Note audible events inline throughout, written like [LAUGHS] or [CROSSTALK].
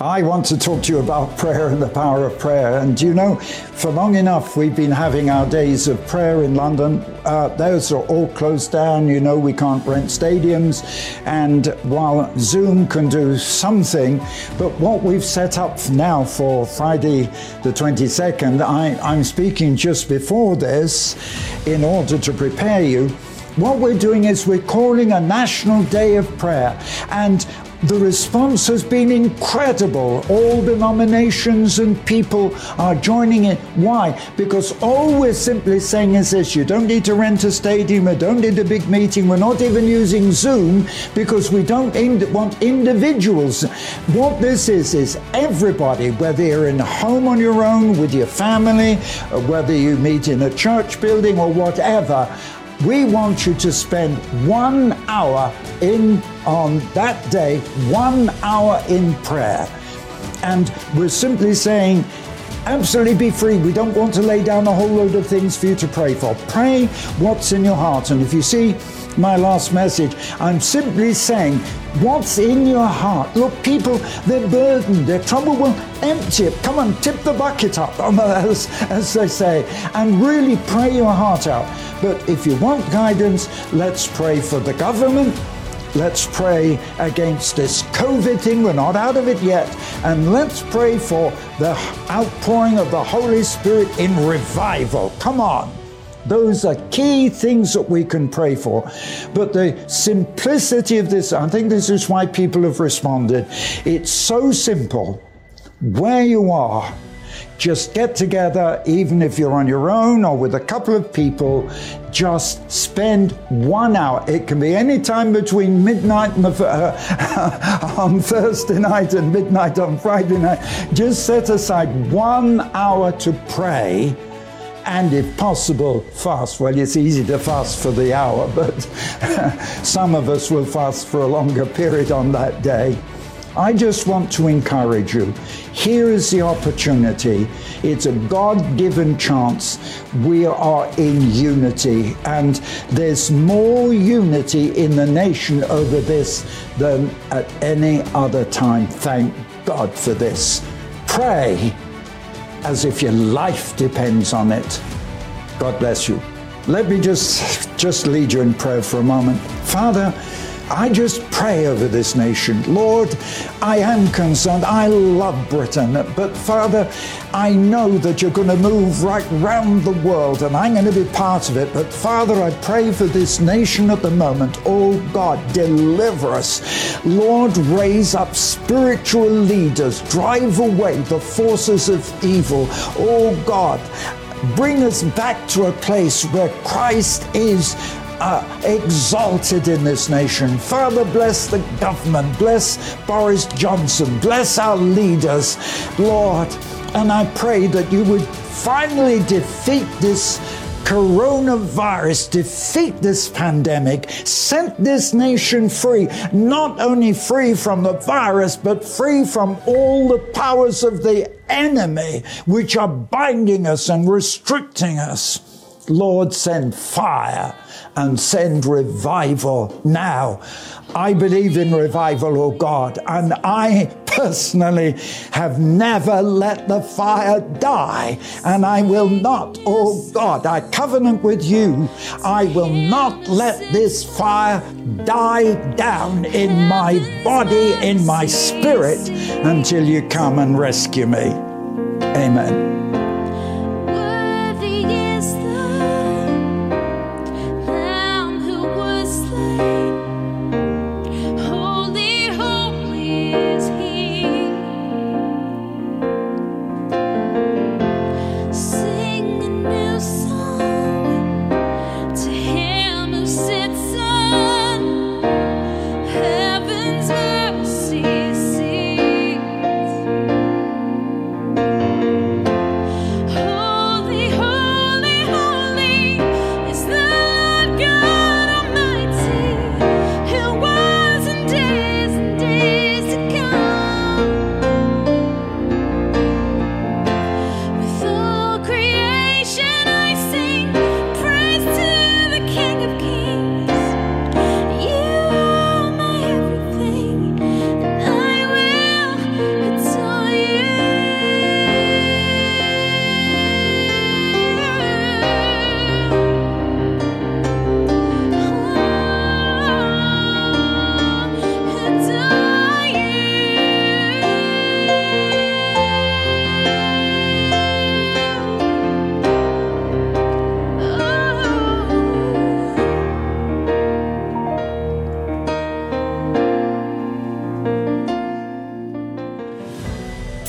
I want to talk to you about prayer and the power of prayer. And you know, for long enough, we've been having our days of prayer in London. Uh, those are all closed down. You know, we can't rent stadiums. And while Zoom can do something, but what we've set up now for Friday the 22nd, I, I'm speaking just before this in order to prepare you. What we're doing is we're calling a national day of prayer. And the response has been incredible. All denominations and people are joining it. Why? Because all we're simply saying is this you don't need to rent a stadium, you don't need a big meeting, we're not even using Zoom because we don't want individuals. What this is, is everybody, whether you're in a home on your own with your family, whether you meet in a church building or whatever, we want you to spend one hour in on that day, one hour in prayer. And we're simply saying, absolutely be free. We don't want to lay down a whole load of things for you to pray for. Pray what's in your heart. And if you see my last message, I'm simply saying, what's in your heart? Look, people, they're burdened, their trouble will empty it. Come on, tip the bucket up, [LAUGHS] as, as they say, and really pray your heart out. But if you want guidance, let's pray for the government. Let's pray against this COVID thing. We're not out of it yet. And let's pray for the outpouring of the Holy Spirit in revival. Come on. Those are key things that we can pray for. But the simplicity of this, I think this is why people have responded. It's so simple. Where you are, just get together, even if you're on your own or with a couple of people, just spend one hour. It can be any time between midnight on [LAUGHS] Thursday night and midnight on Friday night. Just set aside one hour to pray and if possible, fast. Well, it's easy to fast for the hour, [LAUGHS] but some of us will fast for a longer period on that day. I just want to encourage you. Here is the opportunity. It's a God given chance. We are in unity, and there's more unity in the nation over this than at any other time. Thank God for this. Pray as if your life depends on it. God bless you. Let me just just lead you in prayer for a moment. Father, I just pray over this nation. Lord, I am concerned. I love Britain. But Father, I know that you're going to move right round the world and I'm going to be part of it. But Father, I pray for this nation at the moment. Oh God, deliver us. Lord, raise up spiritual leaders. Drive away the forces of evil. Oh God, bring us back to a place where Christ is uh, exalted in this nation. Father, bless the government, bless Boris Johnson, bless our leaders, Lord. And I pray that you would finally defeat this coronavirus, defeat this pandemic, set this nation free, not only free from the virus, but free from all the powers of the enemy which are binding us and restricting us. Lord, send fire and send revival now. I believe in revival, oh God, and I personally have never let the fire die, and I will not, oh God, I covenant with you, I will not let this fire die down in my body, in my spirit, until you come and rescue me. Amen.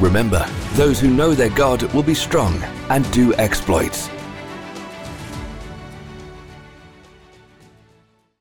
Remember, those who know their God will be strong and do exploits.